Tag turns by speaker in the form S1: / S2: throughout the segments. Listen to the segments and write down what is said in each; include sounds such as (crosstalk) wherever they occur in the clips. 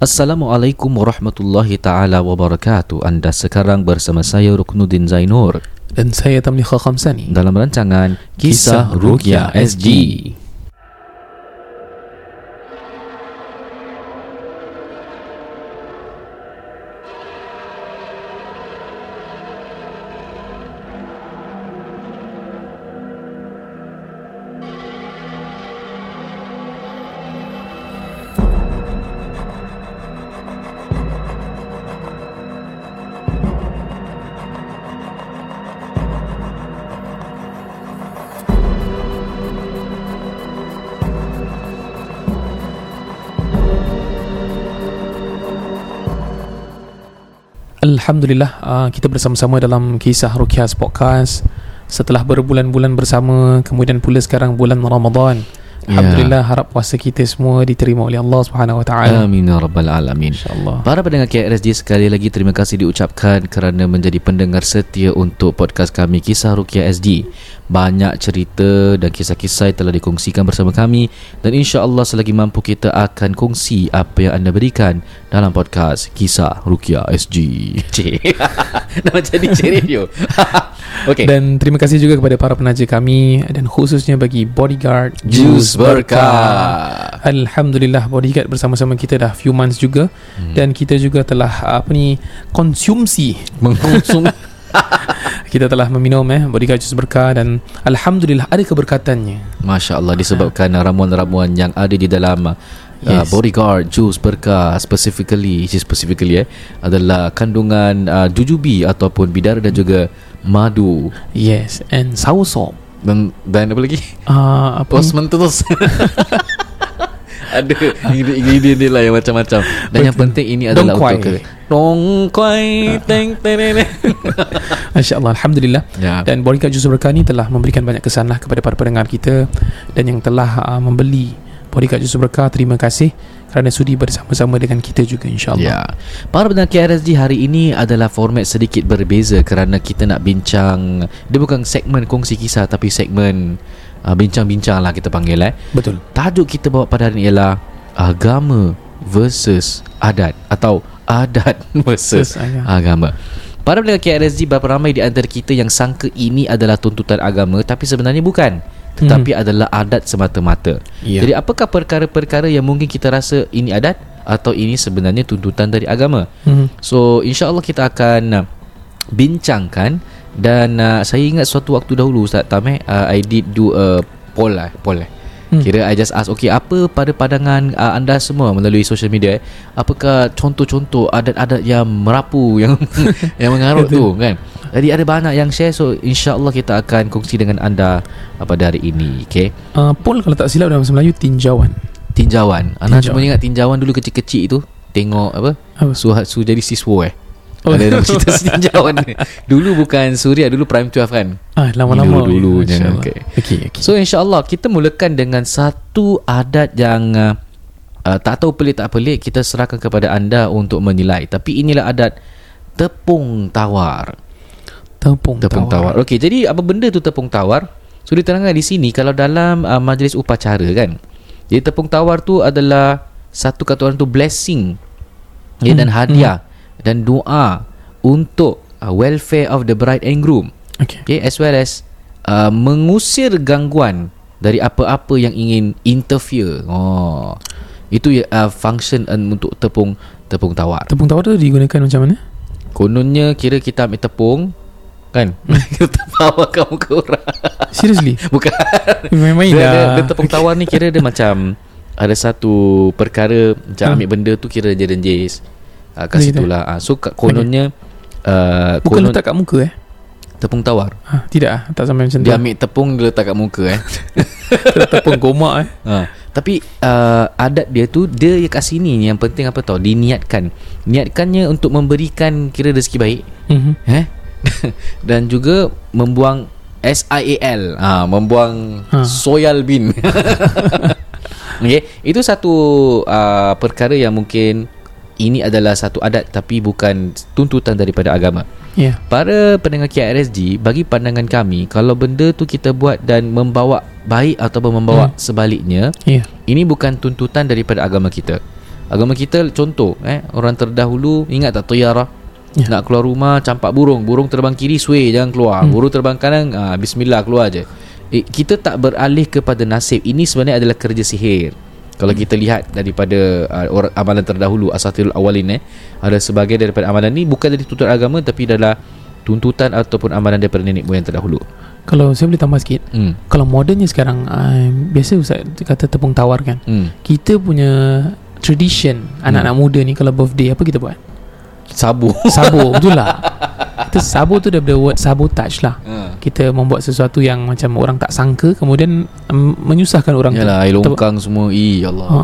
S1: Assalamualaikum warahmatullahi taala wabarakatuh. Anda sekarang bersama saya Ruknuddin Zainur
S2: Dan saya Tamliha Khamsani
S1: dalam rancangan Kisah Rukia SG.
S2: Alhamdulillah uh, Kita bersama-sama dalam Kisah Rukias Podcast. Setelah berbulan-bulan bersama Kemudian pula sekarang bulan Ramadan
S1: Ya.
S2: Alhamdulillah harap puasa kita semua diterima oleh Allah Subhanahu Wa Taala.
S1: Amin ya rabbal alamin.
S2: Insya-Allah.
S1: Para pendengar KRSG sekali lagi terima kasih diucapkan kerana menjadi pendengar setia untuk podcast kami Kisah Rukia SD. Banyak cerita dan kisah-kisah yang telah dikongsikan bersama kami dan insya-Allah selagi mampu kita akan kongsi apa yang anda berikan dalam podcast Kisah Rukia SG. Cik. (laughs) Nama jadi cik radio. (laughs) Okey.
S2: Dan terima kasih juga kepada para penaja kami dan khususnya bagi bodyguard
S1: Jus berkah.
S2: Alhamdulillah bodyguard bersama-sama kita dah few months juga hmm. dan kita juga telah apa ni konsumsi
S1: Mengkonsum (laughs)
S2: kita telah meminum eh bodyguard jus berkah dan alhamdulillah ada keberkatannya.
S1: Masya Allah disebabkan ramuan-ramuan yang ada di dalam uh,
S2: Yes.
S1: bodyguard jus berkah specifically specifically eh adalah kandungan uh, jujubi ataupun bidara dan juga madu
S2: Yes, and soursop.
S1: dan dan apa lagi
S2: Ah (laughs) apa? ni?
S1: osmanthus (laughs) ada ingredient dia lah yang macam-macam dan yang penting ini adalah
S2: Dongkuai.
S1: untuk ke dongkuai teng teng. (laughs)
S2: Masya-Allah alhamdulillah.
S1: ya
S2: Dan bodyguard jus berkah ni telah memberikan banyak kesan lah kepada para pendengar kita dan yang telah uh, membeli bodyguard jus berkah terima kasih kerana sudi bersama-sama dengan kita juga insya-Allah.
S1: Ya. Para pendengar KRSG hari ini adalah format sedikit berbeza kerana kita nak bincang dia bukan segmen kongsi kisah tapi segmen uh, bincang-bincang lah kita panggil eh.
S2: Betul.
S1: Tajuk kita bawa pada hari ini ialah agama versus adat atau adat (laughs) versus
S2: ya.
S1: agama. Para pendengar KRSG berapa ramai di antara kita yang sangka ini adalah tuntutan agama tapi sebenarnya bukan tetapi adalah adat semata-mata.
S2: Ya.
S1: Jadi apakah perkara-perkara yang mungkin kita rasa ini adat atau ini sebenarnya tuntutan dari agama?
S2: Hmm.
S1: So insya-Allah kita akan uh, bincangkan dan uh, saya ingat suatu waktu dahulu Ustaz Tameh uh, I did do a poll lah, poll lah.
S2: Hmm.
S1: Kira I just ask Okay apa pada pandangan uh, anda semua Melalui social media eh, Apakah contoh-contoh Adat-adat yang merapu (laughs) Yang yang mengarut tu kan Jadi ada banyak yang share So insyaAllah kita akan Kongsi dengan anda uh, Pada hari ini Okay
S2: Uh, Paul kalau tak silap dalam bahasa Melayu tinjauan.
S1: Tinjauan Anak cuma ingat tinjauan dulu kecil-kecil itu Tengok apa
S2: Apa?
S1: Su, su jadi siswa eh
S2: Oh.
S1: Ada nama cerita (laughs) tinjauan ni. Dulu bukan Suria Dulu Prime 12 kan
S2: Ah lama-lama
S1: Dulu-dulu
S2: Masya
S1: je,
S2: Allah.
S1: okey.
S2: Okey okey.
S1: So insyaAllah Kita mulakan dengan Satu adat yang uh, uh, Tak tahu pelik tak pelik Kita serahkan kepada anda Untuk menilai Tapi inilah adat Tepung tawar
S2: tepung,
S1: Tepung tawar, Okey jadi apa benda tu tepung tawar? So diterangkan di sini Kalau dalam uh, majlis upacara kan. Jadi tepung tawar tu adalah Satu kata orang tu blessing. Ya, Dan hadiah Dan doa Untuk uh, welfare of the bride and groom.
S2: Okey.
S1: okay, As well as uh, Mengusir gangguan Dari apa-apa yang ingin interfere. Oh Itu uh, function uh, untuk tepung Tepung tawar.
S2: Tepung tawar tu digunakan macam mana?
S1: Kononnya kira kita ambil tepung Kan Kita bawa kamu ke orang
S2: Seriously? (laughs)
S1: Bukan
S2: Main-main
S1: dia, dia,
S2: dah.
S1: dia tepung tawar ni kira dia (laughs) macam Ada satu perkara Macam
S2: Hmm.
S1: ambil benda tu kira dia renjis uh, Kat situ lah uh, So kat kononnya uh,
S2: Bukan
S1: konon,
S2: letak kat muka eh?
S1: Tepung tawar
S2: Ha, tidak ah, tak sampai macam tu.
S1: Dia ambil tepung Dia letak kat muka eh (laughs)
S2: tepung gomak eh.
S1: ha. Tapi uh, adat dia tu Dia yang kat sini ni Yang penting apa tau Diniatkan Niatkannya untuk memberikan Kira rezeki baik
S2: Mhm.
S1: eh (laughs) dan juga membuang SIAL ha, membuang ha. Soyal bin (laughs) okay. itu satu uh, perkara yang mungkin ini adalah satu adat tapi bukan tuntutan daripada agama
S2: Ya.
S1: para pendengar KRSG bagi pandangan kami kalau benda tu kita buat dan membawa baik ataupun membawa hmm. sebaliknya
S2: Ya.
S1: ini bukan tuntutan daripada agama kita Agama kita contoh eh orang terdahulu ingat tak toyarah
S2: Ya.
S1: nak keluar rumah campak burung burung terbang kiri sway jangan keluar hmm. burung terbang kanan ah, bismillah keluar je eh, kita tak beralih kepada nasib ini sebenarnya adalah kerja sihir kalau kita lihat daripada uh, orang amalan terdahulu asatirul awalin eh ada sebagai daripada amalan ni bukan dari tuntutan agama tapi adalah tuntutan ataupun amalan daripada nenek moyang terdahulu
S2: Kalau saya boleh tambah sikit
S1: hmm.
S2: Kalau modernnya sekarang uh, Biasa Ustaz kata tepung tawar kan
S1: Hmm.
S2: Kita punya tradition Anak-anak muda ni Kalau birthday Apa kita buat?
S1: Sabu (laughs)
S2: Sabur Betul lah Kita sabur tu daripada word sabotage lah
S1: ha.
S2: Kita membuat sesuatu yang Macam orang tak sangka Kemudian um, Menyusahkan orang
S1: Yalah air
S2: tu
S1: longkang semua Ih ya Allah
S2: Ha,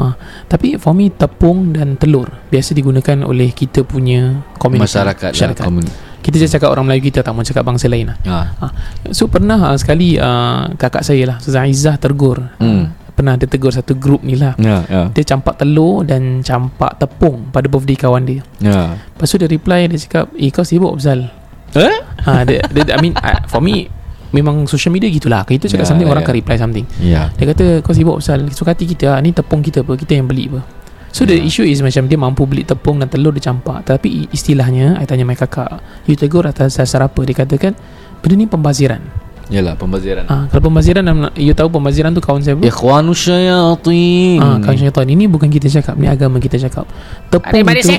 S2: tapi for me tepung dan telur biasa digunakan oleh kita punya community
S1: Masyarakat,
S2: masyarakat.
S1: Lah, komun-
S2: Kita je cakap orang Melayu kita tak mau cakap bangsa lain lah.
S1: ha.
S2: Ha. So pernah uh, sekali uh, kakak saya lah Ustazah Izzah tergur.
S1: Hmm.
S2: Pernah dia tegur satu grup ni lah.
S1: Ya, ya.
S2: Dia campak telur dan campak tepung pada birthday kawan dia.
S1: Ya.
S2: Lepas tu dia reply dia cakap, "Eh kau sibuk Abzal."
S1: Eh?
S2: Ha dia, dia I mean for me memang social media gitulah. Kita cakap
S1: Ya,
S2: something orang
S1: ya.
S2: akan reply something.
S1: Ya.
S2: Dia kata kau sibuk pasal suka hati kita ah, Ni tepung kita apa Kita yang beli apa So the
S1: Ya.
S2: issue is macam Dia mampu beli tepung dan telur dia campak Tapi istilahnya I tanya my kakak You tegur atas dasar apa Dia katakan Benda ni pembaziran
S1: Yalah pembaziran.
S2: ah, Kalau pembaziran You tahu pembaziran tu kawan saya apa
S1: Ikhwanu syayatin.
S2: Ah, kawan syaitan Ini bukan kita cakap Ni agama kita cakap Tepung itu (laughs)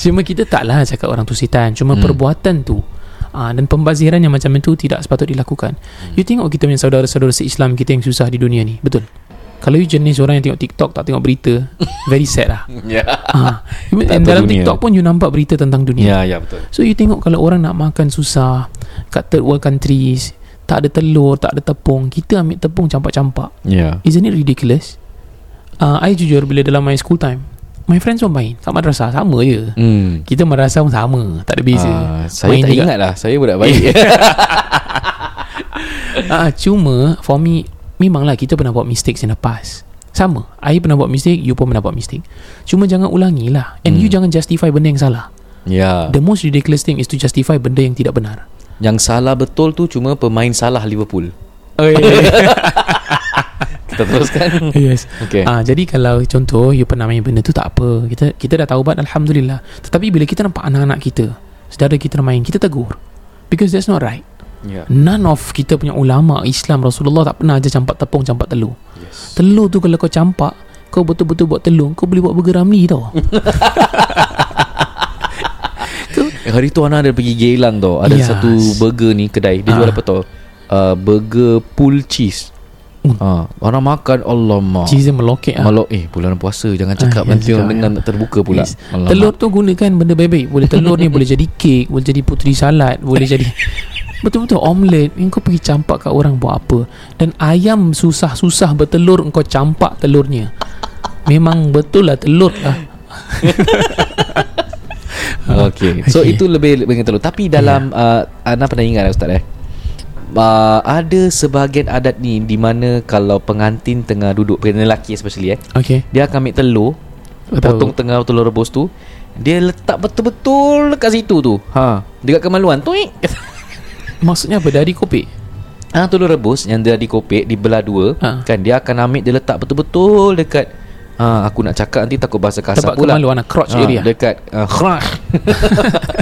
S2: Cuma kita taklah cakap orang tu setan Cuma
S1: Hmm.
S2: perbuatan tu Ah, dan pembaziran yang macam itu tidak sepatut dilakukan.
S1: Hmm.
S2: You tengok kita punya saudara-saudara se-Islam kita yang susah di dunia ni, betul? Kalau you jenis orang yang tengok TikTok tak tengok berita, (laughs) very sad lah. (laughs)
S1: Ya.
S2: Ah,
S1: Tak
S2: and
S1: tahu
S2: dalam
S1: dunia.
S2: TikTok pun you nampak berita tentang dunia.
S1: Ya, ya betul.
S2: So you tengok kalau orang nak makan susah kat third world countries, tak ada telur, tak ada tepung, kita ambil tepung campak-campak.
S1: Ya.
S2: Isn't it ridiculous? Uh, I jujur bila dalam my school time, my friends pun main kat madrasah sama je.
S1: Hmm.
S2: Kita madrasah pun sama, tak ada beza.
S1: Ah, saya
S2: Main
S1: tak
S2: juga.
S1: ingat lah Saya budak baik (laughs)
S2: Ah, cuma for me memanglah kita pernah buat mistakes in the past. Sama. I pernah buat mistake, you pun pernah buat mistake. Cuma jangan ulangi lah. And
S1: Hmm.
S2: you jangan justify benda yang salah.
S1: Ya
S2: The most ridiculous thing is to justify benda yang tidak benar.
S1: Yang salah betul tu Cuma pemain salah Liverpool (laughs) Kita teruskan
S2: yes.
S1: Okay
S2: Ah, jadi kalau contoh you pernah main benda tu tak apa. Kita kita dah taubat alhamdulillah. Tetapi bila kita nampak anak-anak kita, saudara kita main, kita tegur. Because that's not right.
S1: Ya
S2: None of kita punya ulama Islam Rasulullah tak pernah aja campak tepung, campak telur.
S1: Yes
S2: Telur tu kalau kau campak Kau betul-betul buat telur Kau boleh buat burger Ramli tau (laughs)
S1: Hari tu Ana ada pergi Geylang tau. Ada
S2: Yes.
S1: satu burger ni Kedai. Dia
S2: Ah.
S1: jual apa tau? Uh, Burger pull cheese.
S2: Hmm.
S1: ha, Orang makan Allah mak
S2: Cheese melokek ah.
S1: Malok eh bulan puasa. Jangan cakap
S2: Ah,
S1: Nanti orang dengar
S2: ya.
S1: nak terbuka pula.
S2: Yes. Telur tu gunakan benda baik-baik. Boleh telur ni boleh jadi kek Boleh jadi puteri salad Boleh jadi (laughs) Betul-betul omelette. Kau pergi campak kat orang buat apa? Dan ayam susah-susah bertelur Kau campak telurnya. Memang betul lah telur lah (laughs) (laughs)
S1: Okay So
S2: Okay.
S1: itu lebih lebih telur Tapi dalam uh, Ana pernah ingat tak Ustaz eh? Uh, ada sebahagian adat ni di mana kalau pengantin tengah duduk lelaki especially eh
S2: Okay
S1: dia akan ambil telur
S2: Betul.
S1: potong tengah telur rebus tu dia letak betul-betul dekat situ tu. Ha. Dekat kemaluan. Tuik. (laughs)
S2: Maksudnya apa? Dari kopek
S1: ah telur rebus yang dia dikopek dibelah dua
S2: Ha.
S1: kan dia akan ambil dia letak betul-betul dekat ah aku nak cakap nanti takut bahasa kasar
S2: Tempat
S1: pula.
S2: kemaluan lah, crotch
S1: Ah,
S2: area.
S1: dekat uh, crotch (laughs)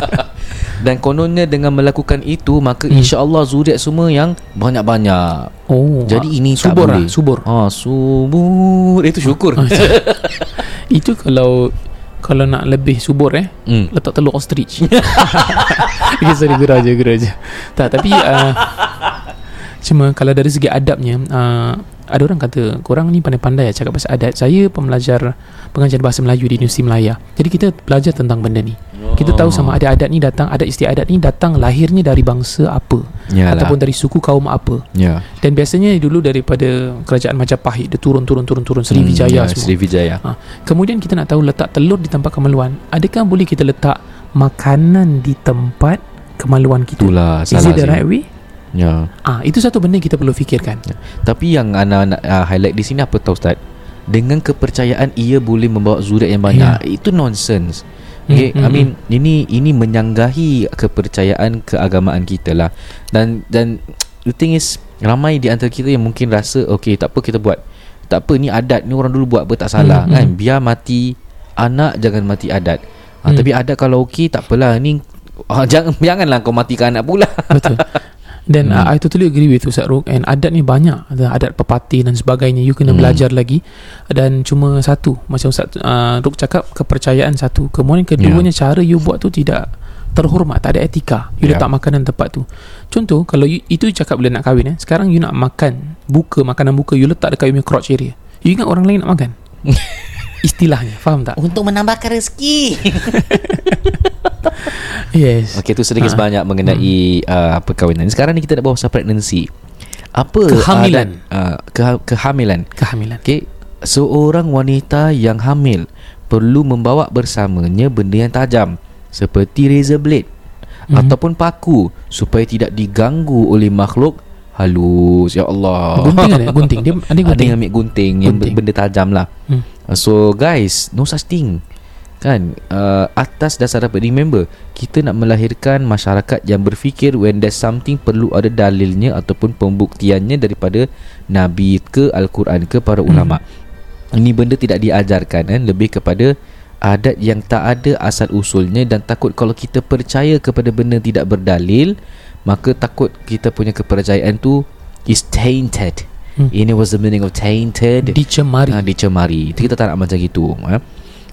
S1: dan kononnya dengan melakukan itu maka hmm. insya-Allah zuriat semua yang banyak-banyak.
S2: Oh
S1: jadi ini tak
S2: subur
S1: boleh.
S2: lah, Subur.
S1: Ah subur. Itu syukur. (laughs)
S2: Itu kalau Kalau nak lebih subur eh
S1: hmm.
S2: Letak telur ostrich. Okay sorry Gurau je Gurau je. Tak tapi uh, Cuma kalau dari segi adabnya uh, Ada orang kata Korang ni pandai-pandai Cakap pasal adat Saya pembelajar Pengajar bahasa Melayu Di Universiti Melaya Jadi kita belajar tentang benda ni Kita tahu sama ada adat ni datang Adat istiadat ni datang Lahirnya dari bangsa apa
S1: Yalah.
S2: Ataupun dari suku kaum apa
S1: ya
S2: Dan biasanya dulu daripada Kerajaan Majapahit Dia turun-turun-turun-turun
S1: Hmm,
S2: Sriwijaya
S1: ya,
S2: semua
S1: Sriwijaya
S2: Ha. Kemudian kita nak tahu letak telur di tempat kemaluan. Adakah boleh kita letak makanan di tempat kemaluan kita?
S1: Itulah
S2: Is it the right way?
S1: Ya.
S2: Ah, itu satu benda yang kita perlu fikirkan.
S1: Tapi yang Ana nak uh, highlight di sini apa tahu Ustaz? Dengan kepercayaan ia boleh membawa zuriat yang banyak. Itu nonsense. Okay,
S2: Hmm,
S1: I
S2: hmm,
S1: mean ini ini menyanggahi kepercayaan keagamaan kita lah. Dan dan the thing is ramai di antara kita yang mungkin rasa okay tak apa kita buat. Tak apa ni adat ni orang dulu buat apa tak salah
S2: Hmm,
S1: kan Biar mati anak jangan mati adat ha,
S2: Hmm.
S1: Tapi adat kalau okey tak apalah Ni ah, (laughs) jangan, Janganlah kau matikan anak pula
S2: Betul (laughs) Dan
S1: Hmm.
S2: uh, I totally agree with Ustaz Ruk And adat ni banyak. Ada adat pepatih dan sebagainya. You kena
S1: Hmm.
S2: belajar lagi. Dan cuma satu Macam Ustaz uh, Ruk cakap Kepercayaan satu. Kemudian keduanya yeah. Cara you buat tu tidak terhormat Tak ada etika. You
S1: Ya.
S2: letak makanan tempat tu. Contoh Kalau you, itu you cakap bila nak kahwin eh, Sekarang you nak makan Buka makanan buka You letak dekat you punya crotch area. You ingat orang lain nak makan (laughs) Istilahnya Faham tak?
S3: Untuk menambahkan rezeki. (laughs)
S2: Yes
S1: Okey tu sedikit
S2: Ha.
S1: sebanyak mengenai uh, perkahwinan Sekarang ni kita nak bawa pasal pregnancy Apa
S2: Kehamilan.
S1: adat, uh, ke- Kehamilan
S2: Kehamilan
S1: Okey, seorang wanita yang hamil perlu membawa bersamanya benda yang tajam seperti razor blade
S2: Mhm.
S1: ataupun paku supaya tidak diganggu oleh makhluk halus. Ya Allah.
S2: Gunting ada Gunting Dia (laughs) ada
S1: Ada
S2: gunting
S1: yang ambil gunting, yang
S2: Gunting.
S1: benda tajam lah.
S2: Hmm.
S1: So guys, no such thing. Kan? Uh, Atas dasar apa Remember Kita nak melahirkan Masyarakat yang berfikir When there's something Perlu ada dalilnya Ataupun pembuktiannya Daripada Nabi ke Al-Quran ke Para ulama. Ini benda tidak diajarkan kan Lebih kepada Adat yang tak ada Asal usulnya Dan takut kalau kita percaya Kepada benda tidak berdalil Maka takut kita punya kepercayaan tu Is tainted
S2: Hmm.
S1: Ini was the meaning of tainted
S2: Dicemari
S1: ha, dicemari. Kita tak nak macam gitu. Ha?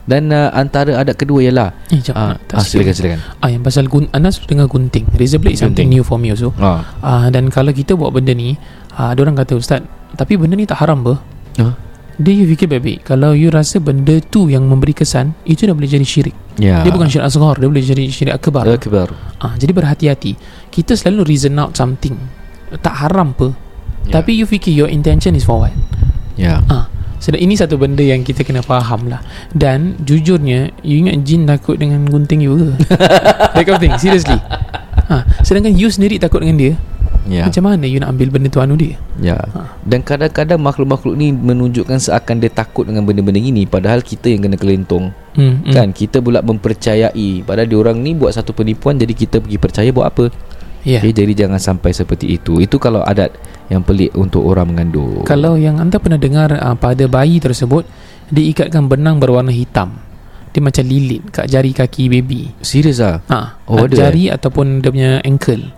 S1: Dan uh, antara adat kedua ialah
S2: Eh, jap,
S1: ah,
S2: nak tak
S1: ah, silakan silakan.
S2: Ah, yang pasal gun Anas dengar gunting Razor blade is something new for me also
S1: Ah.
S2: ah, Dan kalau kita buat benda ni ah, Ada orang kata Ustaz Tapi benda ni tak haram ber
S1: Ah.
S2: Dia you fikir baik-baik Kalau you rasa benda tu yang memberi kesan Itu dah boleh jadi syirik
S1: Ya.
S2: Dia bukan syirik asghar Dia boleh jadi syirik akbar
S1: Akbar.
S2: ah, Jadi berhati-hati Kita selalu reason out something Tak haram pe
S1: Ya.
S2: Tapi you fikir your intention is for what
S1: Ya.
S2: Ah, sedang ini satu benda yang kita kena faham lah. Dan jujurnya, you ingat jin takut dengan gunting you ke? (laughs) That kind of thing, seriously. Ha, (laughs) sedangkan you sendiri takut dengan dia,
S1: Ya.
S2: macam mana you nak ambil benda tu anu dia?
S1: Ya.
S2: Ha.
S1: Dan kadang-kadang makhluk-makhluk ni menunjukkan seakan dia takut dengan benda-benda ini padahal kita yang kena kelentong.
S2: Hmm, hmm.
S1: Kan kita pula mempercayai padahal diorang ni buat satu penipuan jadi kita pergi percaya buat apa?
S2: Ya.
S1: Okay, jadi jangan sampai seperti itu. Itu kalau adat yang pelik untuk orang mengandung.
S2: Kalau yang anda pernah dengar uh, pada bayi tersebut, diikatkan benang berwarna hitam. Dia macam lilit kat jari kaki baby.
S1: Serius ah?
S2: Ha,
S1: Oh, ada,
S2: jari ataupun dia punya ankle.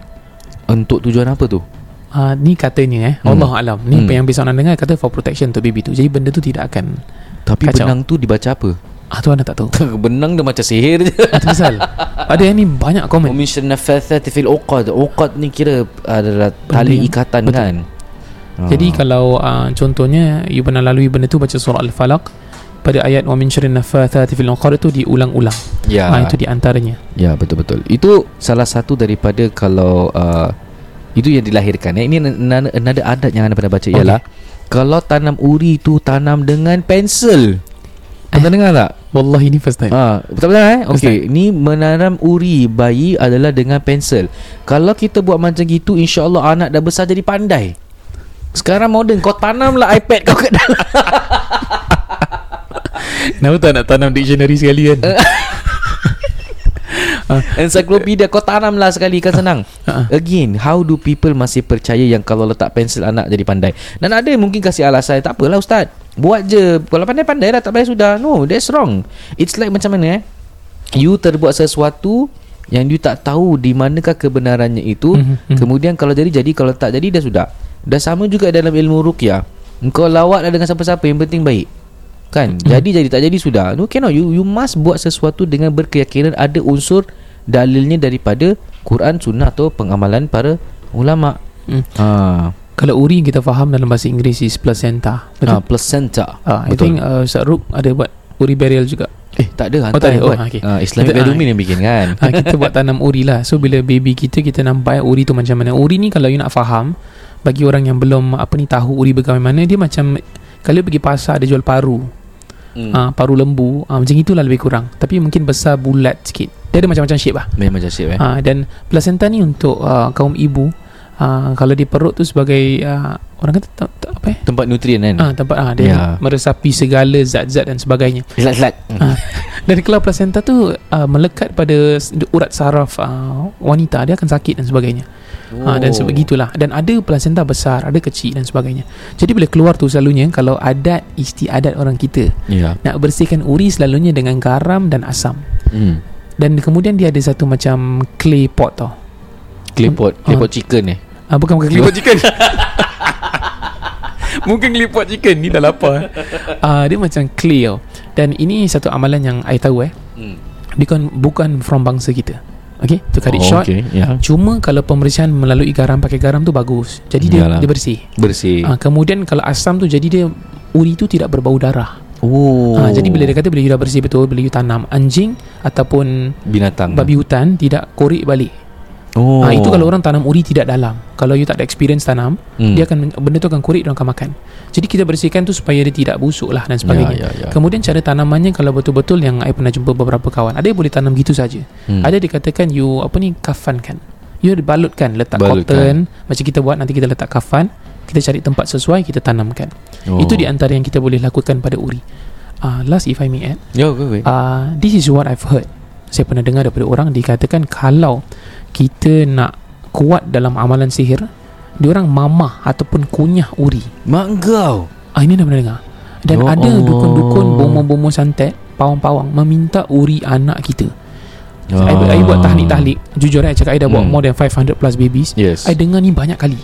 S1: Untuk tujuan apa tu?
S2: Uh, ni katanya eh
S1: Hmm.
S2: Allah alam Ni
S1: Hmm.
S2: yang biasa orang dengar Kata for protection untuk baby tu Jadi benda tu tidak akan
S1: Tapi
S2: Kacau.
S1: benang tu dibaca apa?
S2: Ah tu anda tak tahu (laughs)
S1: benang dia macam sihir je.
S2: Itu pasal Ada yang ni banyak komen
S1: Min syarnafathati fil uqad. Uqad ni kira adalah tali
S2: yang-
S1: ikatan
S2: betul.
S1: kan.
S2: Jadi kalau uh, contohnya You pernah lalui benda tu Baca surah Al-Falaq Pada ayat Wa min syarrin naffathati fil uqad itu diulang-ulang
S1: ya.
S2: ha, Itu di antaranya
S1: Ya betul betul. Itu salah satu daripada kalau uh, itu yang dilahirkan. Eh. Ini another, another adat yang anda pernah baca ialah kalau tanam uri tu tanam dengan pensel. Pernah dengar tak?
S2: Wallahi ni first time
S1: Ah, betul betul eh? Okey, ni menanam uri bayi adalah dengan pensel. Kalau kita buat macam gitu, insya-Allah anak dah besar jadi pandai. Sekarang moden kau tanamlah iPad kau kat dalam. (laughs)
S2: Kenapa tak nak tanam dictionary sekali kan
S1: Encyclopedia kau tanamlah sekali kan senang.
S2: Ah, ah.
S1: Again, how do people masih percaya yang kalau letak pensel anak jadi pandai? Dan ada mungkin kasih alasan, tak apalah ustaz. Buat je. Kalau pandai-pandai dah tak pandai sudah. No, that's wrong. It's like macam mana eh? You terbuat sesuatu yang you tak tahu di manakah kebenarannya itu.
S2: Mhm, mhm.
S1: Kemudian kalau jadi jadi, kalau tak jadi dah sudah. Dah sama juga dalam ilmu ruqyah. Engkau lawatlah dengan siapa-siapa yang penting baik. Kan? Jadi jadi tak jadi sudah. No cannot you you must buat sesuatu dengan berkeyakinan ada unsur dalilnya daripada Quran, sunnah atau pengamalan para ulama.
S2: Hmm.
S1: Ha.
S2: Kalau uri kita faham dalam bahasa Inggeris is placenta Betul?
S1: placenta.
S2: Ah, I
S1: Betul.
S2: think uh, Ustaz Ruk ada buat uri burial juga
S1: eh tak ada
S2: Oh,
S1: hantar
S2: tak ada.
S1: yang
S2: Oh,
S1: buat.
S2: okay.
S1: Ha, Islamic
S2: Kita-
S1: Verumin yang bikin kan.
S2: ha, Kita buat tanam uri lah So bila baby kita Kita nampak uri tu macam mana Uri ni kalau you nak faham Bagi orang yang belum Apa ni tahu uri bagaimana Dia macam Kalau pergi pasar Dia jual paru
S1: Hmm.
S2: ha, Paru lembu ha, Macam itulah lebih kurang Tapi mungkin besar bulat sikit Dia ada macam-macam shape lah
S1: Memang macam shape eh.
S2: ha, Dan placenta ni untuk uh, Kaum ibu uh, Kalau di perut tu sebagai uh, Orang kata Apa eh
S1: Tempat nutrien kan.
S2: Ah, tempat ah dia
S1: Ya.
S2: meresapi segala zat-zat dan sebagainya.
S1: Selat-selat.
S2: Ah. Dan kalau placenta tu uh, melekat pada urat saraf uh, wanita dia akan sakit dan sebagainya. oh. ha, dan sebegitulah dan ada plasenta besar ada kecil dan sebagainya jadi bila keluar tu selalunya kalau adat istiadat orang kita
S1: Ya.
S2: nak bersihkan uri selalunya dengan garam dan asam
S1: Hmm.
S2: dan kemudian dia ada satu macam clay pot tau
S1: Claypot, claypot chicken eh.
S2: Ah, bukan bukan clay pot chicken (laughs) Mungkin pot chicken Ni dah lapar uh, Dia macam clay tau Dan ini satu amalan yang I tahu eh
S1: Hmm.
S2: Dia kan bukan from bangsa kita Okay To cut it
S1: Oh,
S2: short
S1: okay. Ya.
S2: Cuma kalau pembersihan melalui garam Pakai garam tu bagus Jadi dia,
S1: Yalah.
S2: dia bersih
S1: Bersih.
S2: uh, Kemudian kalau asam tu Jadi dia Uri tu tidak berbau darah
S1: Oh.
S2: uh, Jadi bila dia kata Bila you dah bersih betul Bila you tanam anjing Ataupun
S1: binatang.
S2: babi hutan Tidak korek balik
S1: Oh.
S2: oh. Itu kalau orang tanam uri tidak dalam Kalau you tak ada experience tanam
S1: Hmm.
S2: Dia akan Benda tu akan korek Dia akan makan Jadi kita bersihkan tu Supaya dia tidak busuk lah Dan sebagainya
S1: Ya, ya, ya.
S2: Kemudian cara tanamannya Kalau betul-betul Yang I pernah jumpa beberapa kawan Ada yang boleh tanam gitu saja
S1: Hmm.
S2: Ada dikatakan You apa ni Kafankan You balutkan Letak
S1: Balutkan.
S2: cotton Macam kita buat Nanti kita letak kafan Kita cari tempat sesuai Kita tanamkan
S1: Oh.
S2: Itu di antara yang kita boleh lakukan pada uri uh, Last if I may add
S1: Ya, okay, okay.
S2: uh, This is what I've heard Saya pernah dengar daripada orang Dikatakan kalau Kita nak kuat dalam amalan sihir Diorang mamah Ataupun kunyah uri
S1: Mak kau.
S2: Ah ini dah pernah dengar. Dan
S1: Ya
S2: ada
S1: Allah.
S2: dukun-dukun bomo-bomo santet, pawang-pawang meminta uri anak kita. So, I, I buat tahlik-tahlik. Jujur I cakap I dah buat
S1: Ah. Hmm.
S2: more than 500 plus babies.
S1: Yes.
S2: I dengar ni banyak kali.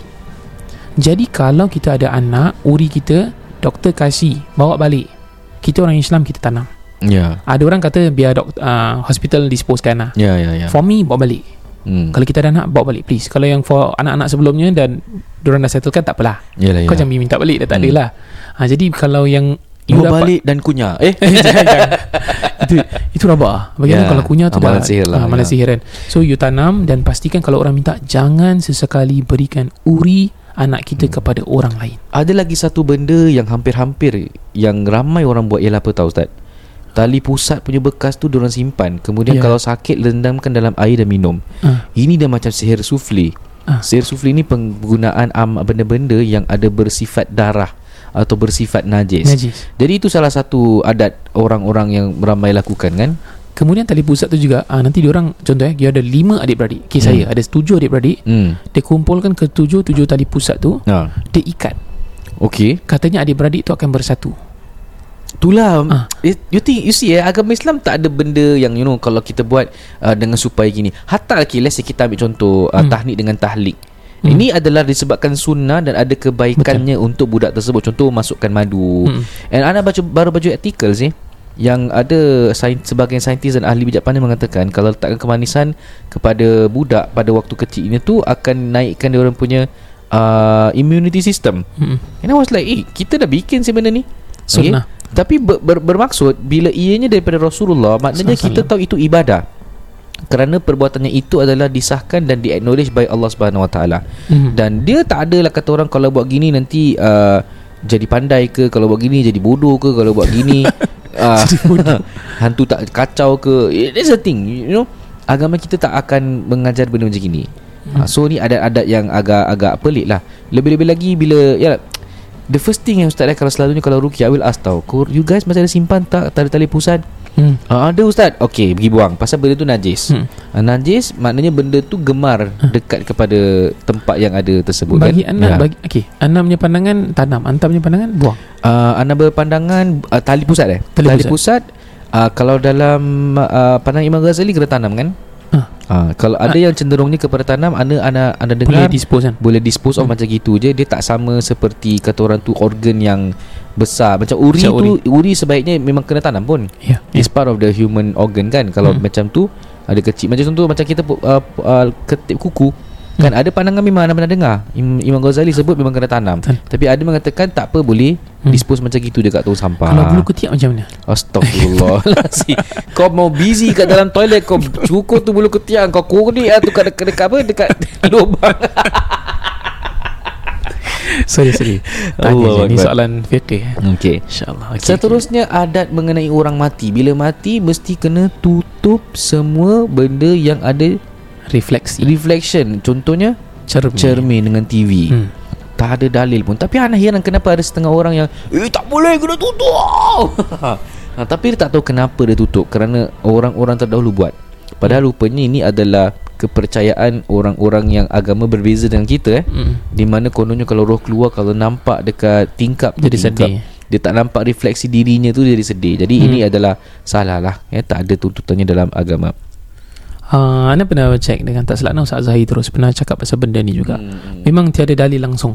S2: Jadi kalau kita ada anak, uri kita doktor kasih bawa balik. Kita orang Islam kita tanam.
S1: Ya.
S2: Ada orang kata biar dok, uh, hospital disposekan lah.
S1: Ya, ya, ya.
S2: For me bawa balik.
S1: Hmm.
S2: Kalau kita ada anak bawa balik please. Kalau yang for anak-anak sebelumnya dan diorang dah settlekan tak apalah.
S1: Yalah,
S2: Kau
S1: ya.
S2: jangan minta balik dah tak
S1: Hmm.
S2: ada lah. Ha, jadi kalau yang you
S1: Bawa
S2: dapat
S1: balik dan kunyah. Eh. (laughs)
S2: itu itu rabak ah. Bagaimana
S1: Ya,
S2: kalau kunyah tu
S1: amalan
S2: dah
S1: sihir lah,
S2: ah, amalan
S1: ya.
S2: sihir kan. So you tanam dan pastikan kalau orang minta jangan sesekali berikan uri anak kita
S1: Hmm.
S2: kepada orang lain.
S1: Ada lagi satu benda yang hampir-hampir yang ramai orang buat ialah apa tahu Ustaz? Tali pusat punya bekas tu diorang simpan. Kemudian
S2: Ya.
S1: kalau sakit rendamkan dalam air dan minum.
S2: Ah.
S1: Ini dah macam sihir sufli.
S2: Ah.
S1: Sihir sufli ni penggunaan am benda-benda yang ada bersifat darah atau bersifat najis.
S2: Najis.
S1: Jadi itu salah satu adat orang-orang yang ramai lakukan kan?
S2: Kemudian tali pusat tu juga ah, nanti diorang contoh eh dia ada lima adik-beradik. Kes
S1: Hmm.
S2: saya ada tujuh adik-beradik.
S1: Hmm.
S2: Dia kumpulkan ke tujuh tujuh tali pusat tu,
S1: Ha.
S2: dia ikat.
S1: Okey.
S2: Katanya adik-beradik tu akan bersatu.
S1: Itulah
S2: Ah.
S1: you, you think you see eh agama Islam tak ada benda yang you know kalau kita buat uh, dengan supaya gini. Hatta okay, let's say kita ambil contoh uh,
S2: Hmm.
S1: tahnik dengan tahlik.
S2: Hmm.
S1: Ini adalah disebabkan sunnah dan ada kebaikannya Betul. untuk budak tersebut. Contoh masukkan madu.
S2: Hmm.
S1: And anda baca baru baca artikel sih yang ada sain, sebagian saintis dan ahli bijak pandai mengatakan kalau letakkan kemanisan kepada budak pada waktu kecil ini tu akan naikkan dia orang punya uh, immunity system.
S2: Hmm.
S1: And I was like, eh, kita dah bikin sih benda ni.
S2: Sunnah.
S1: Tapi ber, ber, bermaksud bila ianya daripada Rasulullah, maknanya kita tahu itu ibadah. Kerana perbuatannya itu adalah disahkan dan di-acknowledge by Allah Subhanahu Wa Taala.
S2: Hmm.
S1: Dan dia tak adalah kata orang kalau buat gini nanti uh, jadi pandai ke, kalau buat gini jadi bodoh ke, kalau buat gini (laughs) uh, (laughs) hantu tak kacau ke. It's a thing, you know. Agama kita tak akan mengajar benda macam gini.
S2: Hmm.
S1: Uh, so ni adat-adat yang agak-agak pelik lah. Lebih-lebih lagi bila ya The first thing yang Ustaz eh, Kalau selalunya Kalau Ruki I will ask tau. "Kau- You guys masih ada simpan tak Tali-tali pusat?
S2: Hmm.
S1: uh, Ada Ustaz. Okay pergi buang. Pasal benda tu najis.
S2: Hmm.
S1: uh, Najis Maknanya benda tu gemar Dekat kepada Tempat yang ada tersebut
S2: Bagi
S1: kan?
S2: Anda bagi okey, anda punya pandangan tanam, anda punya pandangan buang.
S1: uh, Anda berpandangan uh, Tali pusat eh?
S2: Tali
S1: Tali pusat, uh, Kalau dalam uh, Pandangan Imam Ghazali Kena tanam kan
S2: Ah.
S1: uh, Kalau ada yang cenderungnya Kepada tanam Anda anda, anda dengar
S2: Boleh dispose kan?
S1: boleh dispose of
S2: Hmm.
S1: macam gitu je dia tak sama seperti kata orang tu organ yang besar macam uri
S2: Macam
S1: tu uri. sebaiknya memang kena tanam pun
S2: Ya.
S1: it's part of the human organ kan kalau
S2: Hmm.
S1: macam tu ada kecil macam contoh macam kita uh, uh, ketip kuku kan ada pandangan memang anda pernah dengar Im- Imam Ghazali sebut memang kena tanam
S2: Tan-
S1: tapi ada mengatakan tak apa boleh
S2: Hmm.
S1: dispose macam gitu dekat tong sampah
S2: Kalau bulu ketiak macam mana?
S1: Astagfirullahaladzim (laughs) Kau mau busy kat dalam toilet Kau cukur tu bulu ketiak Kau kurik lah tu kat, dekat, dekat apa Dekat (laughs) lubang
S2: sorry sorry. Tanya
S1: Allah
S2: je ni soalan fiqh. eh.
S1: Okay
S2: InsyaAllah. Okay,
S1: Seterusnya adat mengenai orang mati Bila mati mesti kena tutup semua benda yang ada
S2: Refleksi.
S1: reflection Contohnya
S2: Cermin.
S1: cermin dengan TV
S2: Hmm.
S1: Tak ada dalil pun Tapi anak heran kenapa ada setengah orang yang Eh tak boleh kena tutup (laughs) ha, Tapi dia tak tahu kenapa dia tutup Kerana orang-orang terdahulu buat Padahal rupanya ini adalah kepercayaan orang-orang yang agama berbeza dengan kita eh.
S2: Mm.
S1: Di mana kononnya kalau roh keluar kalau nampak dekat tingkap
S2: Jadi
S1: tingkap,
S2: sedih.
S1: Dia tak nampak refleksi dirinya tu dia jadi sedih. Jadi
S2: Hmm.
S1: ini adalah salah lah. Ya, tak ada tuntutannya dalam agama.
S2: Uh, Anda pernah cek dengan tak silap Ustaz Zahir terus pernah cakap pasal benda ni juga.
S1: Hmm.
S2: Memang tiada dalil langsung.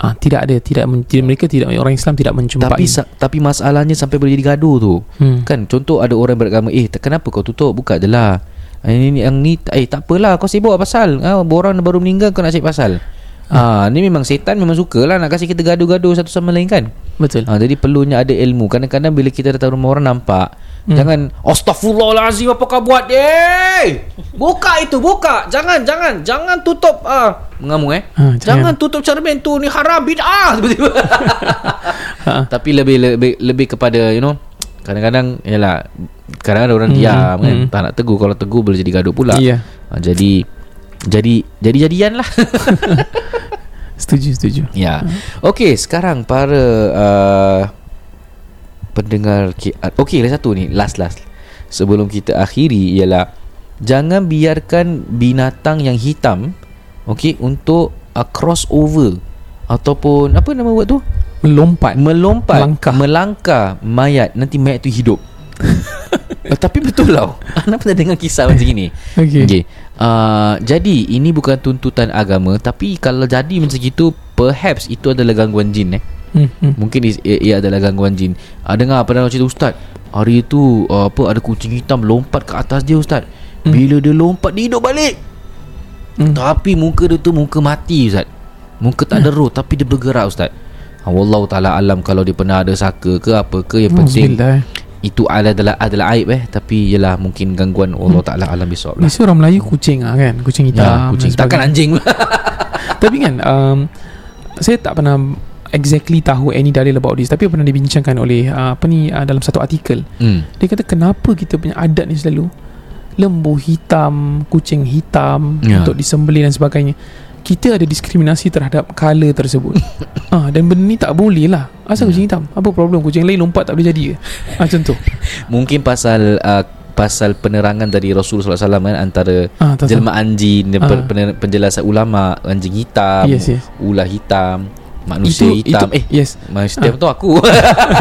S2: Ah, tidak ada tidak, men, tidak mereka tidak orang Islam tidak menjumpai.
S1: Tapi sa- tapi masalahnya sampai boleh jadi gaduh tu.
S2: hmm.
S1: Kan contoh ada orang beragama eh kenapa kau tutup buka je lah. Ah, Ini ni yang ni eh tak apalah kau sibuk pasal? Ah orang baru meninggal kau nak cari pasal. Ah ni memang setan memang sukalah nak kasih kita gaduh-gaduh satu sama lain kan.
S2: betul.
S1: Ha, jadi perlunya ada ilmu. Kadang-kadang bila kita datang rumah orang nampak,
S2: Hmm.
S1: hmm. jangan astagfirullahalazim apa kau buat eh? Buka itu, buka. Jangan, jangan, jangan tutup ah. Mengamuk eh.
S2: Ha,
S1: jangan.
S2: jangan.
S1: tutup cermin tu ni haram bid'ah tiba-tiba.
S2: Ha. (laughs)
S1: Tapi lebih lebih lebih kepada you know kadang-kadang yalah kadang-kadang orang
S2: Hmm,
S1: diam kan
S2: hmm.
S1: tak nak tegur kalau tegur boleh jadi gaduh pula.
S2: Iya.
S1: Ha, jadi jadi jadi jadian lah. (laughs)
S2: Setuju, setuju.
S1: Ya. Okey, sekarang para uh, pendengar K- uh, okey, lagi satu ni, last last. Sebelum kita akhiri ialah jangan biarkan binatang yang hitam okey untuk uh, crossover ataupun apa nama buat tu?
S2: Melompat.
S1: Melompat,
S2: Melangkah.
S1: melangkah mayat nanti mayat tu hidup. uh, (laughs) tapi betul tau. (laughs) Anda pernah dengar kisah macam ni?
S2: Okey.
S1: Okay. Uh, jadi ini bukan tuntutan agama tapi kalau jadi macam itu perhaps itu adalah gangguan jin eh.
S2: Hmm, hmm.
S1: Mungkin ia, ia adalah gangguan jin. Uh, dengar pernah cerita ustaz. Hari itu uh, apa ada kucing hitam lompat ke atas dia ustaz.
S2: Hmm.
S1: Bila dia lompat dia hidup balik.
S2: Hmm.
S1: Tapi muka dia tu muka mati ustaz. Muka tak ada roh tapi dia bergerak ustaz. Ha, Wallahu taala alam kalau dia pernah ada saka ke apa ke yang penting
S2: Alhamdulillah.
S1: itu adalah adalah aib eh tapi ialah mungkin gangguan Allah taala alam bisawab lah.
S2: Biasa orang Melayu kucing ah kan, kucing hitam.
S1: Ya, kucing takkan anjing. (laughs)
S2: Tapi kan um, Saya tak pernah Exactly tahu any dalil about this. Tapi pernah dibincangkan oleh uh, Apa ni uh, Dalam satu artikel
S1: Hmm.
S2: Dia kata kenapa kita punya adat ni selalu Lembu hitam Kucing hitam
S1: Ya.
S2: Untuk disembelih dan sebagainya. Kita ada diskriminasi terhadap Color tersebut. (laughs) Ah, Dan benda ni tak boleh lah. Asal kucing hitam? Apa problem? Kucing lain lompat tak boleh jadi ke? Ah, Macam tu. (laughs)
S1: Mungkin pasal uh, pasal penerangan dari Rasulullah SAW kan antara
S2: ah,
S1: jelmaan jin dan
S2: Ah.
S1: pen- pen- penjelasan ulama anjing hitam,
S2: Yes, yes.
S1: ular hitam, manusia hitam.
S2: itu,
S1: eh,
S2: Yes
S1: manusia
S2: Ah.
S1: tu aku. (laughs)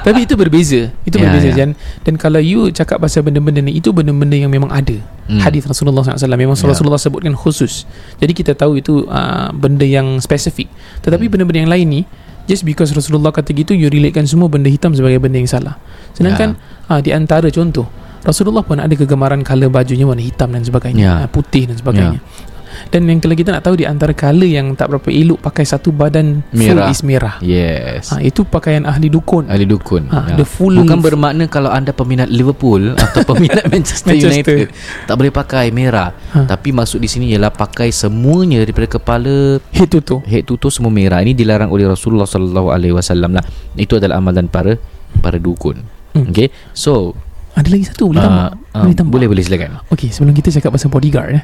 S2: Tapi itu berbeza Itu
S1: Ya,
S2: berbeza
S1: ya.
S2: Jan Dan kalau you cakap pasal benda-benda ni Itu benda-benda yang memang ada
S1: Hmm.
S2: Hadis Rasulullah SAW Memang
S1: Ya.
S2: Rasulullah sebutkan khusus Jadi kita tahu itu uh, Benda yang spesifik Tetapi
S1: Hmm.
S2: benda-benda yang lain ni Just because Rasulullah kata gitu You relatekan semua benda hitam Sebagai benda yang salah Sedangkan
S1: Ya.
S2: uh, Di antara contoh Rasulullah pun ada kegemaran Color bajunya warna hitam dan sebagainya
S1: Ya.
S2: uh, Putih dan sebagainya Dan yang kalau kita nak tahu Di antara color yang tak berapa elok Pakai satu badan
S1: Merah.
S2: Full is merah
S1: Yes.
S2: ha, Itu pakaian ahli dukun
S1: Ahli dukun.
S2: Ha, the full-
S1: Bukan bermakna kalau anda peminat Liverpool (laughs) atau peminat Manchester,
S2: Manchester.
S1: United tak boleh pakai merah.
S2: Ha.
S1: Tapi maksud di sini ialah pakai semuanya daripada kepala
S2: Head to toe
S1: head to toe semua merah. Ini dilarang oleh Rasulullah sallallahu alaihi wasallam lah. Itu adalah amalan para para dukun.
S2: Hmm.
S1: Okay So
S2: Ada lagi satu Boleh tambah
S1: uh,
S2: Boleh tambah
S1: Boleh boleh silakan
S2: Okey sebelum kita cakap pasal bodyguard eh.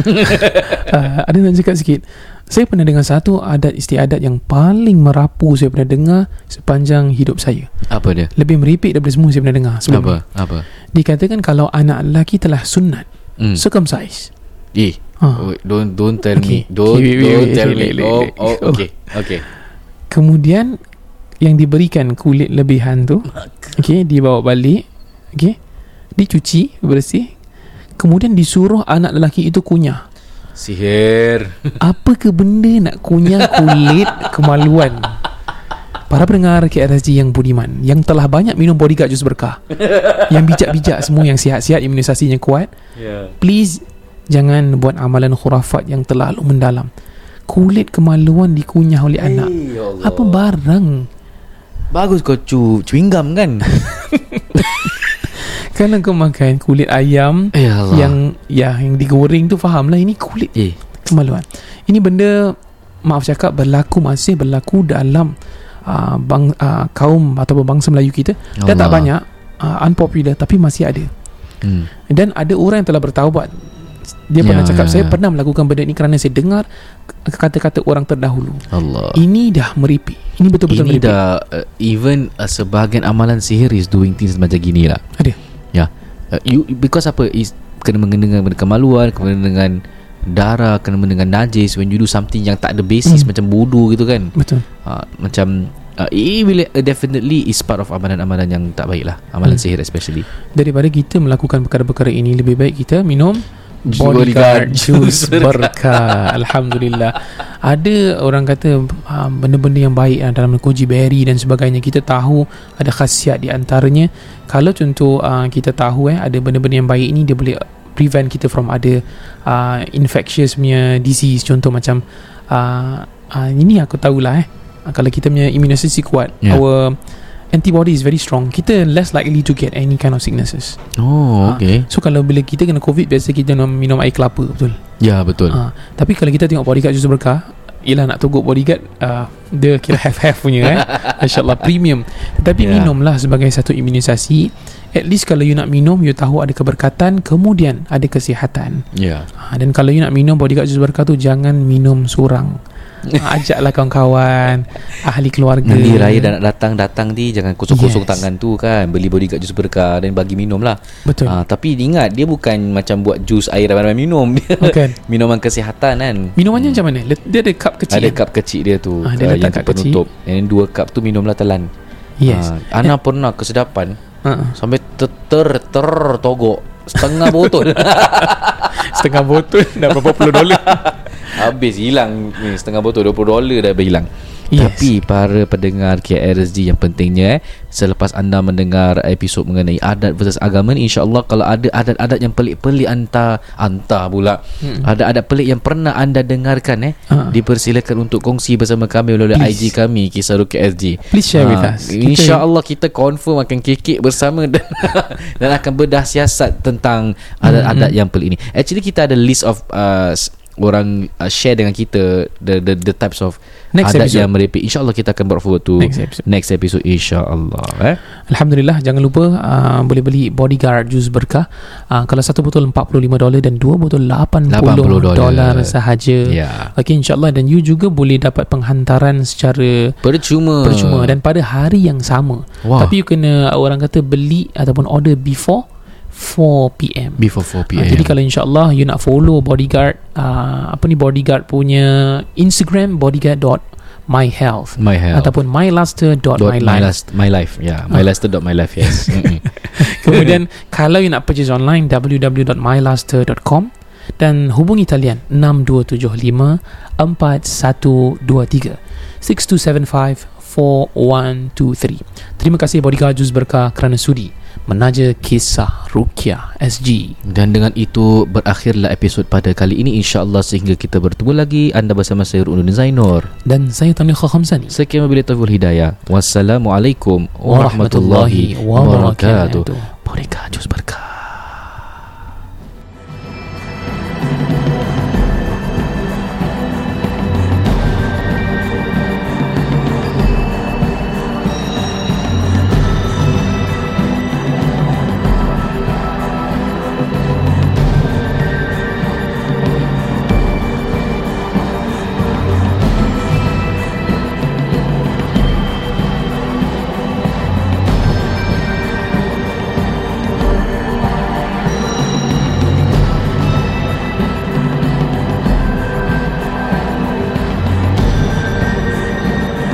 S2: Uh, (laughs) Ada nak cakap sikit Saya pernah dengar satu adat istiadat yang paling merapu saya pernah dengar sepanjang hidup saya.
S1: Apa dia
S2: Lebih meripik daripada semua saya pernah dengar sebelum
S1: Apa
S2: ni.
S1: Apa
S2: Dikatakan kalau anak lelaki telah sunat,
S1: hmm.
S2: circumcise.
S1: Eh
S2: Ha.
S1: oh, Don't don't tell
S2: Okay.
S1: me Don't
S2: Okay, wait, wait,
S1: don't
S2: wait,
S1: tell
S2: wait,
S1: me
S2: wait,
S1: Oh,
S2: wait.
S1: oh
S2: Oh.
S1: okay (laughs) Okay
S2: Kemudian yang diberikan kulit lebihan tu, okey, dibawa balik, okey. Dicuci bersih. Kemudian disuruh anak lelaki itu kunyah.
S1: Sihir
S2: Apa ke benda nak kunyah kulit (laughs) kemaluan? Para pendengar KRSG yang budiman Yang telah banyak minum bodyguard jus berkah Yang bijak-bijak semua Yang sihat-sihat Imunisasi yang kuat
S1: yeah.
S2: Please Jangan buat amalan khurafat Yang terlalu mendalam Kulit kemaluan dikunyah oleh anak
S1: ya
S2: Apa barang
S1: Bagus kau cu chewing gum kan (laughs)
S2: Kalau kau makan kulit ayam
S1: Ya Allah.
S2: Yang Ya yang digoreng tu Faham lah Ini kulit
S1: Eh.
S2: kemaluan. Ini benda Maaf cakap Berlaku masih berlaku dalam uh, bang, uh, Kaum Atau bangsa Melayu kita. Dah tak
S1: Allah.
S2: banyak uh, Unpopular Tapi masih ada.
S1: Hmm.
S2: Dan ada orang yang telah bertaubat. Dia
S1: Ya,
S2: pernah cakap
S1: ya,
S2: Saya
S1: ya.
S2: pernah melakukan benda ini Kerana saya dengar Kata-kata orang terdahulu.
S1: Allah.
S2: Ini dah meripik Ini betul-betul
S1: Ini
S2: meripik
S1: dah uh, Even uh, sebahagian amalan sihir Is doing things macam gini lah
S2: Ada
S1: Ya. Uh, you, Because apa is kena mengena dengan kemaluan kena dengan darah kena dengan najis when you do something yang tak ada basis
S2: Hmm.
S1: macam wudu gitu kan.
S2: Betul.
S1: Uh, macam uh, it will uh, definitely is part of amalan-amalan yang tak baik lah amalan
S2: Hmm.
S1: sihir especially.
S2: Daripada kita melakukan perkara-perkara ini Lebih baik kita minum
S1: Bodyguard
S2: Bodyguard Juice
S1: Berkah.
S2: Alhamdulillah. Ada orang kata uh, Benda-benda yang baik uh, Dalam koji berry dan sebagainya Kita tahu Ada khasiat di antaranya. Kalau contoh uh, Kita tahu eh Ada benda-benda yang baik ini Dia boleh prevent kita from ada uh, Infectious punya disease. Contoh macam uh, uh, Ini aku tahulah eh. Uh, Kalau kita punya immune system kuat
S1: Yeah.
S2: Our antibody is very strong. Kita less likely to get any kind of sicknesses.
S1: Oh
S2: Ah.
S1: okay.
S2: So kalau bila kita kena covid Biasa kita minum, minum air kelapa Betul?
S1: Ya betul.
S2: Ha. Tapi kalau kita tengok bodyguard jus berkah Yelah nak togok bodyguard uh, Dia kira half-half punya eh. (laughs) Masya Allah premium. Tapi yeah. minumlah sebagai satu imunisasi. At least kalau you nak minum You tahu ada keberkatan Kemudian ada kesihatan.
S1: Ya.
S2: Ha, Dan kalau you nak minum bodyguard jus berkah tu Jangan minum seorang Ajaklah kawan-kawan Ahli keluarga.
S1: Nanti raya dah nak datang Datang di Jangan kosong-kosong
S2: Yes.
S1: tangan tu kan. Beli bodyguard jus berkah Dan bagi minum lah.
S2: Betul.
S1: Ah, Tapi ingat Dia bukan macam buat jus air ramai-ramai minum. Dia
S2: Okay (laughs)
S1: minuman kesihatan kan.
S2: Minumannya macam mana? Dia ada cup kecil
S1: Ada
S2: kan?
S1: cup kecil dia tu
S2: Ah, dia
S1: ah,
S2: letak
S1: Yang
S2: kat
S1: penutup. And then dua cup tu minumlah telan.
S2: Yes.
S1: Ah, Ana pernah kesedapan
S2: ha.
S1: Sampai ter ter, ter togok Setengah botol. (laughs)
S2: Setengah botol. Dah berapa puluh dolar (laughs)
S1: Habis hilang ni Setengah botol 20 dolar dah berhilang
S2: Yes.
S1: Tapi para pendengar KRSG yang pentingnya eh, Selepas anda mendengar episod mengenai adat versus agama ni InsyaAllah kalau ada adat-adat yang pelik-pelik anta Anta pula
S2: Hmm.
S1: Ada adat pelik yang pernah anda dengarkan eh
S2: Ah.
S1: Dipersilakan untuk kongsi bersama kami Melalui
S2: Please.
S1: IG kami Kisah Ruki SG
S2: Please share with
S1: Ah,
S2: us.
S1: InsyaAllah kita confirm akan kekek bersama (laughs) dan, dan akan bedah siasat tentang
S2: Hmm,
S1: adat-adat yang pelik ini. Actually kita ada list of uh, orang uh, share dengan kita the the the types of
S2: Next
S1: adat
S2: episode.
S1: yang merepek. InsyaAllah kita akan brought forward to
S2: Next episode.
S1: next episode insyaAllah eh.
S2: Alhamdulillah Jangan lupa uh, Boleh beli bodyguard Jus berkah uh, Kalau satu botol 45 dolar Dan dua botol 80,
S1: 80
S2: dolar sahaja
S1: Ya.
S2: Okay insyaAllah Dan you juga boleh dapat penghantaran Secara
S1: Percuma.
S2: percuma Dan pada hari yang sama
S1: Wah.
S2: Tapi you kena Orang kata beli Ataupun order before 4pm
S1: before 4 PM.
S2: Uh, jadi kalau insyaAllah you nak follow bodyguard uh, apa ni bodyguard punya Instagram bodyguard.myhealth
S1: my health.
S2: ataupun myluster.mylife
S1: dot my last my life yeah my last dot my life yes. (laughs)
S2: Kemudian kalau you nak purchase online www.myluster.com dan hubungi talian 6275 4123 6275 4123 Terima kasih Bodyguard Juz Berkah kerana sudi menaja kisah Rukia SG.
S1: Dan dengan itu berakhirlah episod pada kali ini insyaAllah sehingga kita bertemu lagi anda bersama saya Rukun Zainur.
S2: Dan saya Tani Khamsani.
S1: Sekian wabillahi taufiq hidayah. Wassalamualaikum warahmatullahi
S2: Warahmatullahi wabarakatuh.
S1: Bodyguard Jus